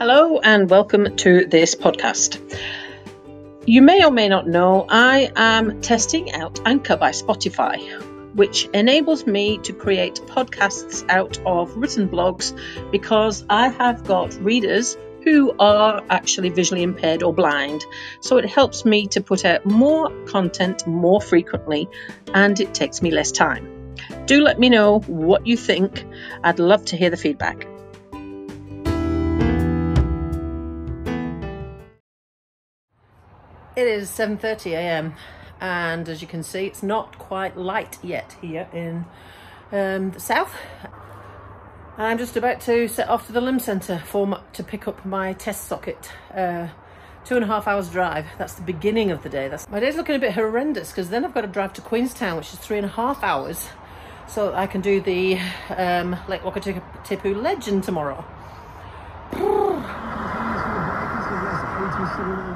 Hello and welcome to this podcast. You may or may not know I am testing out Anchor by Spotify, which enables me to create podcasts out of written blogs because I have got readers who are actually visually impaired or blind. So it helps me to put out more content more frequently and it takes me less time. Do let me know what you think. I'd love to hear the feedback. It is 7:30 a.m. and as you can see it's not quite light yet here in um, the south. I'm just about to set off to the limb centre for to pick up my test socket. Uh, two and a half hours drive. That's the beginning of the day. That's my day's looking a bit horrendous because then I've got to drive to Queenstown, which is three and a half hours, so I can do the um, Lake Wakatipu Legend tomorrow.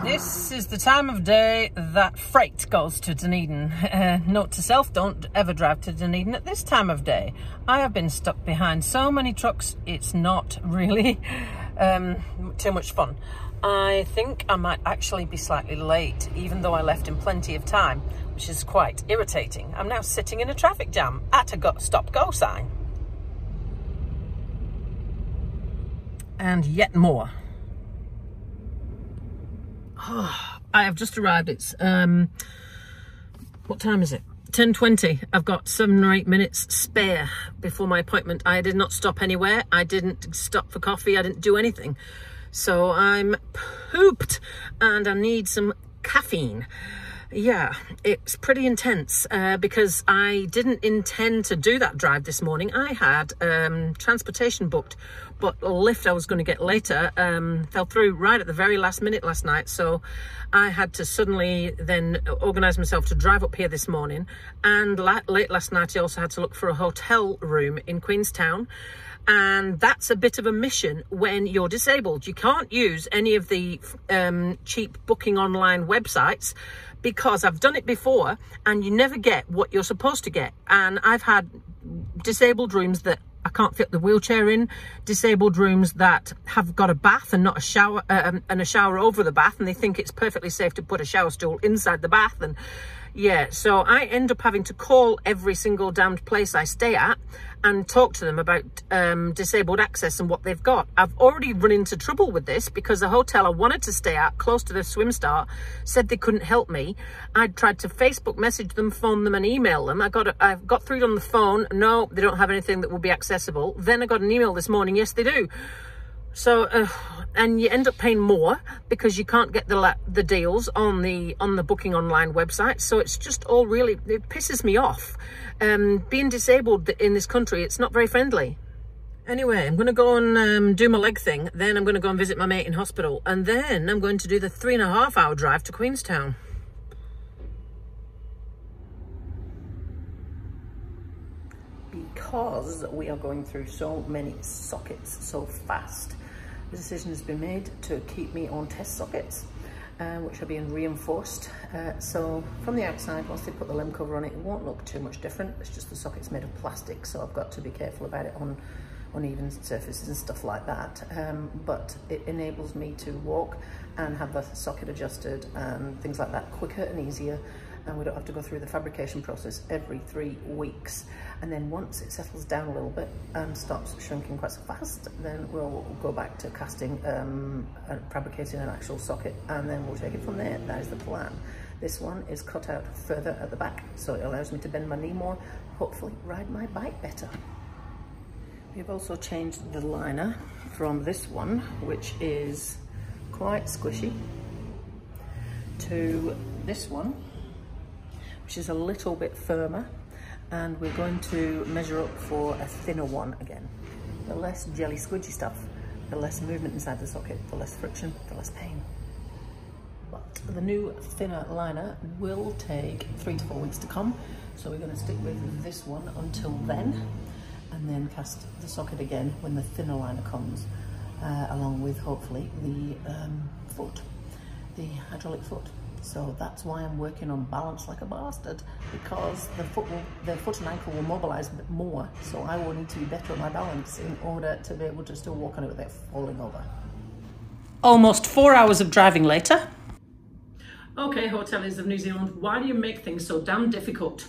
This is the time of day that freight goes to Dunedin. Uh, note to self, don't ever drive to Dunedin at this time of day. I have been stuck behind so many trucks, it's not really um, too much fun. I think I might actually be slightly late, even though I left in plenty of time, which is quite irritating. I'm now sitting in a traffic jam at a go stop go sign. And yet more. Oh, I have just arrived. It's, um, what time is it? 10.20. I've got seven or eight minutes spare before my appointment. I did not stop anywhere. I didn't stop for coffee. I didn't do anything. So I'm pooped and I need some caffeine. Yeah, it's pretty intense uh, because I didn't intend to do that drive this morning. I had um, transportation booked, but a lift I was going to get later um, fell through right at the very last minute last night. So I had to suddenly then organise myself to drive up here this morning. And la late last night, I also had to look for a hotel room in Queenstown and that's a bit of a mission when you're disabled. You can't use any of the um, cheap booking online websites because I've done it before and you never get what you're supposed to get. And I've had disabled rooms that I can't fit the wheelchair in, disabled rooms that have got a bath and not a shower um, and a shower over the bath and they think it's perfectly safe to put a shower stool inside the bath and yeah, so I end up having to call every single damned place I stay at and talk to them about um, disabled access and what they've got. I've already run into trouble with this because the hotel I wanted to stay at close to the swim start said they couldn't help me. I'd tried to Facebook message them, phone them and email them. I got I got through on the phone. No, they don't have anything that will be accessible. Then I got an email this morning. Yes, they do. So, uh, and you end up paying more because you can't get the the deals on the on the booking online website. So it's just all really it pisses me off. Um, being disabled in this country, it's not very friendly. Anyway, I'm going to go and um, do my leg thing. Then I'm going to go and visit my mate in hospital. And then I'm going to do the three and a half hour drive to Queenstown. Because we are going through so many sockets so fast the decision has been made to keep me on test sockets, uh, which are being reinforced. Uh, so from the outside, once they put the limb cover on it, it won't look too much different. It's just the socket's made of plastic, so I've got to be careful about it on uneven surfaces and stuff like that. Um, but it enables me to walk and have the socket adjusted and things like that quicker and easier and we don't have to go through the fabrication process every three weeks. And then once it settles down a little bit and stops shrinking quite so fast, then we'll go back to casting, um, and fabricating an actual socket, and then we'll take it from there. That is the plan. This one is cut out further at the back, so it allows me to bend my knee more, hopefully ride my bike better. We've also changed the liner from this one, which is quite squishy, to this one, which is a little bit firmer and we're going to measure up for a thinner one again. The less jelly squidgy stuff, the less movement inside the socket, the less friction, the less pain. But the new thinner liner will take three to four weeks to come. So we're gonna stick with this one until then and then cast the socket again when the thinner liner comes, uh, along with hopefully the um, foot, the hydraulic foot. So that's why I'm working on balance like a bastard because the foot, will, the foot and ankle will mobilize a bit more. So I will need to be better at my balance in order to be able to still walk on it without falling over. almost four hours of driving later. Okay, hoteliers of New Zealand, why do you make things so damn difficult?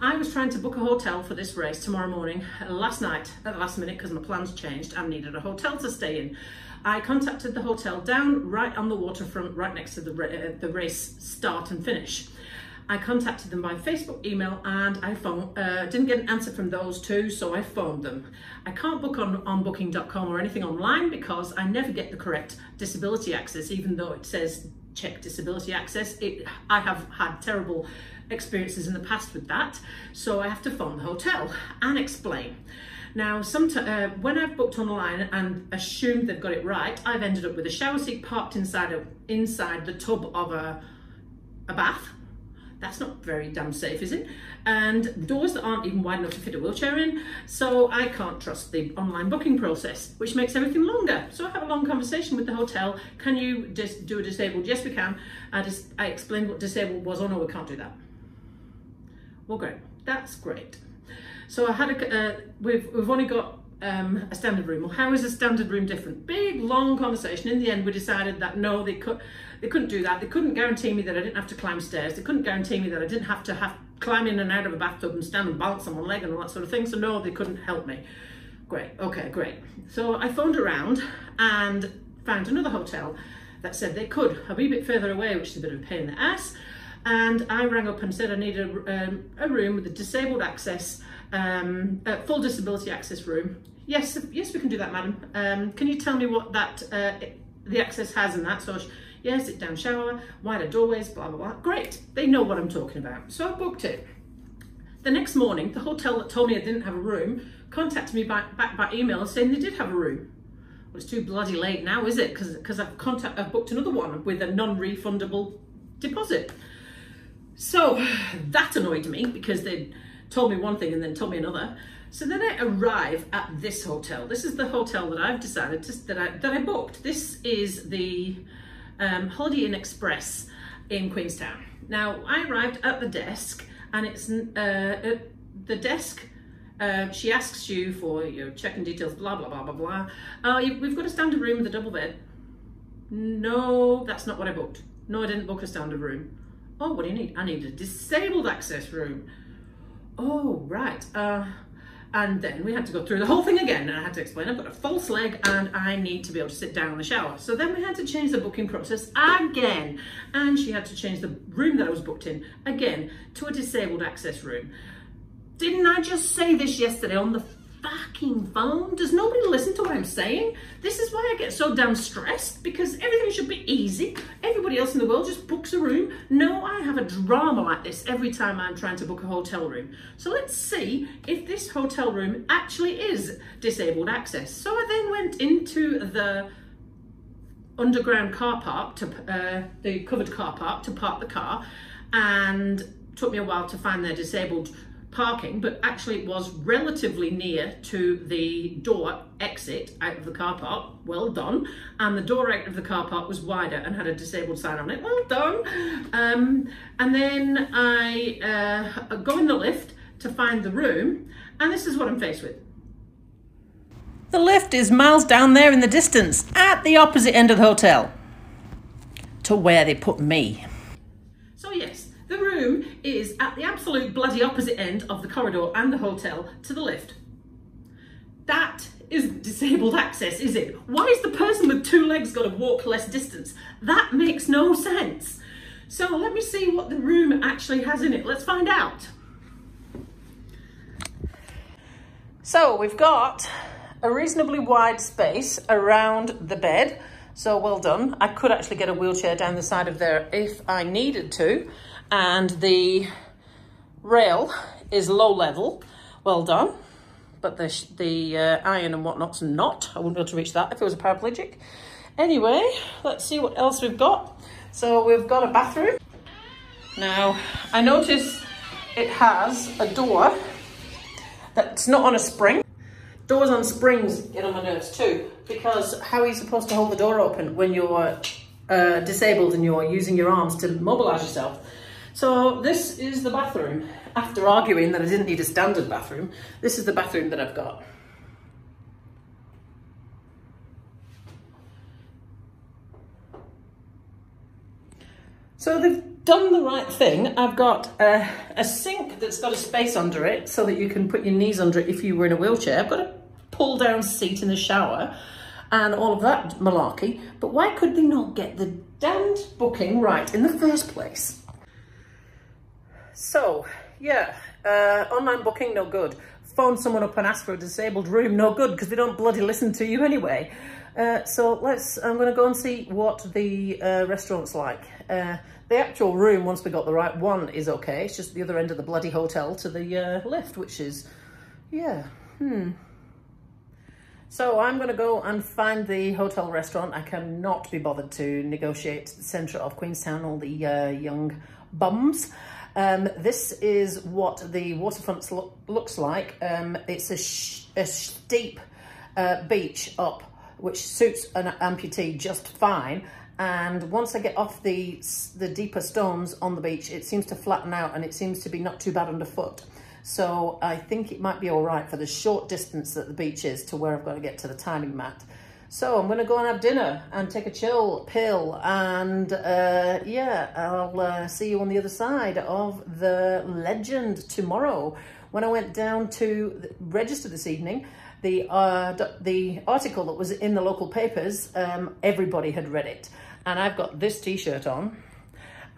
I was trying to book a hotel for this race tomorrow morning, last night, at the last minute, because my plans changed and needed a hotel to stay in. I contacted the hotel down right on the waterfront, right next to the, uh, the race start and finish. I contacted them by Facebook, email, and I phone, uh, didn't get an answer from those two, so I phoned them. I can't book on, on booking.com or anything online because I never get the correct disability access, even though it says check disability access. It, I have had terrible experiences in the past with that, so I have to phone the hotel and explain. Now, sometimes uh, when I've booked online and assumed they've got it right, I've ended up with a shower seat parked inside of inside the tub of a a bath. That's not very damn safe, is it? And doors that aren't even wide enough to fit a wheelchair in. So I can't trust the online booking process, which makes everything longer. So I have a long conversation with the hotel. Can you just do a disabled? Yes, we can. I just I explained what disabled was. Oh no, we can't do that. Well, great. That's great. So I had a, uh, we've, we've only got um, a standard room. Well, how is a standard room different? Big, long conversation. In the end, we decided that no, they, could, they couldn't do that. They couldn't guarantee me that I didn't have to climb stairs. They couldn't guarantee me that I didn't have to have climb in and out of a bathtub and stand and balance on one leg and all that sort of thing. So no, they couldn't help me. Great, okay, great. So I phoned around and found another hotel that said they could, I'll be a wee bit further away, which is a bit of a pain in the ass. And I rang up and said I needed a, um, a room with a disabled access, um, a full disability access room. Yes, yes, we can do that, madam. Um, can you tell me what that uh, the access has and that? So, she, yeah, sit down shower, wider doorways, blah, blah, blah. Great, they know what I'm talking about. So I booked it. The next morning, the hotel that told me I didn't have a room contacted me back, back by email saying they did have a room. Well, it's too bloody late now, is it? Because I've, I've booked another one with a non-refundable deposit. So that annoyed me because they told me one thing and then told me another. So then I arrive at this hotel. This is the hotel that I've decided to, that I that I booked. This is the um, Holiday Inn Express in Queenstown. Now I arrived at the desk and it's uh, the desk. Uh, she asks you for your check-in details, blah blah blah blah blah. Uh, we've got a standard room with a double bed. No, that's not what I booked. No, I didn't book a standard room. Oh, what do you need? I need a disabled access room. Oh, right. Uh, and then we had to go through the whole thing again and I had to explain I've got a false leg and I need to be able to sit down in the shower. So then we had to change the booking process again and she had to change the room that I was booked in again to a disabled access room. Didn't I just say this yesterday on the fucking phone? Does nobody listen to what I'm saying? This is why I get so damn stressed because everything should be easy. Everybody else in the world just books a room. No, I have a drama like this every time I'm trying to book a hotel room. So let's see if this hotel room actually is disabled access. So I then went into the underground car park to uh, the covered car park to park the car and took me a while to find their disabled parking, but actually it was relatively near to the door exit out of the car park. Well done. And the door out of the car park was wider and had a disabled sign on it. Well done. Um, and then I uh, go in the lift to find the room, and this is what I'm faced with. The lift is miles down there in the distance, at the opposite end of the hotel, to where they put me. So room is at the absolute bloody opposite end of the corridor and the hotel to the lift. That isn't disabled access, is it? Why is the person with two legs got to walk less distance? That makes no sense. So let me see what the room actually has in it. Let's find out. So we've got a reasonably wide space around the bed. So well done. I could actually get a wheelchair down the side of there if I needed to and the rail is low level. Well done. But the, the uh, iron and whatnot's not. I wouldn't be able to reach that if it was a paraplegic. Anyway, let's see what else we've got. So we've got a bathroom. Now, I notice it has a door that's not on a spring. Doors on springs get on my nerves too, because how are you supposed to hold the door open when you're uh, disabled and you're using your arms to mobilize yourself? So this is the bathroom. After arguing that I didn't need a standard bathroom, this is the bathroom that I've got. So they've done the right thing. I've got a, a sink that's got a space under it so that you can put your knees under it if you were in a wheelchair. I've got a pull down seat in the shower and all of that malarkey. But why could they not get the damned booking right in the first place? So, yeah, uh, online booking, no good. Phone someone up and ask for a disabled room, no good, because they don't bloody listen to you anyway. Uh, so let's, I'm going to go and see what the uh, restaurant's like. Uh, the actual room, once we got the right one, is okay. It's just the other end of the bloody hotel to the uh, lift, which is, yeah, hmm. So I'm going to go and find the hotel restaurant. I cannot be bothered to negotiate the centre of Queenstown, all the uh, young bums. Um, this is what the waterfront lo looks like. Um, it's a, a steep uh, beach up, which suits an amputee just fine. And once I get off the, the deeper stones on the beach, it seems to flatten out and it seems to be not too bad underfoot. So I think it might be all right for the short distance that the beach is to where I've got to get to the timing mat. So I'm going to go and have dinner and take a chill pill and uh, yeah, I'll uh, see you on the other side of the legend tomorrow. When I went down to register this evening, the, uh, the article that was in the local papers, um, everybody had read it. And I've got this t-shirt on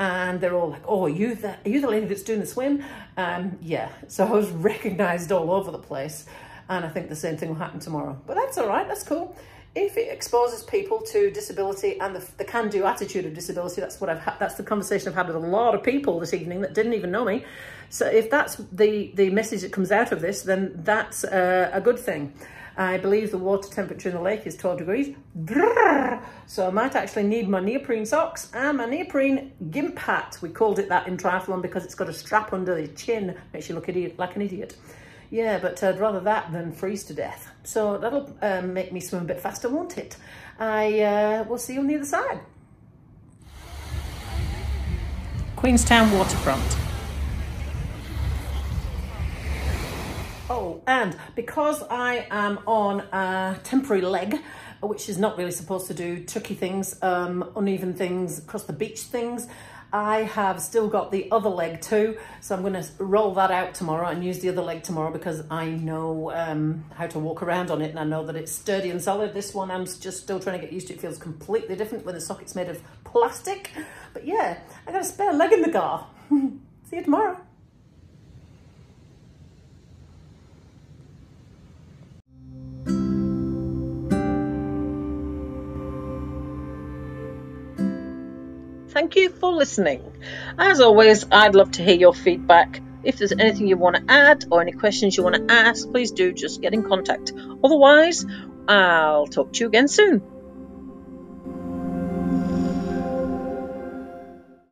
and they're all like, oh, are you the, are you the lady that's doing the swim? Um, yeah, so I was recognized all over the place. And I think the same thing will happen tomorrow. But that's all right, that's cool. If it exposes people to disability and the, the can-do attitude of disability, that's what I've had, that's the conversation I've had with a lot of people this evening that didn't even know me. So if that's the, the message that comes out of this, then that's uh, a good thing. I believe the water temperature in the lake is 12 degrees. So I might actually need my neoprene socks and my neoprene gimp hat. We called it that in triathlon because it's got a strap under the chin, makes you look like an idiot. Yeah, but I'd rather that than freeze to death. So that'll um, make me swim a bit faster, won't it? I uh, will see you on the other side. Queenstown waterfront. Oh, and because I am on a temporary leg, which is not really supposed to do tricky things, um, uneven things, across the beach things, I have still got the other leg too. So I'm going to roll that out tomorrow and use the other leg tomorrow because I know um, how to walk around on it and I know that it's sturdy and solid. This one I'm just still trying to get used to. It feels completely different when the socket's made of plastic. But yeah, I got a spare leg in the car. See you tomorrow. Thank you for listening. As always, I'd love to hear your feedback. If there's anything you want to add or any questions you want to ask, please do just get in contact. Otherwise, I'll talk to you again soon.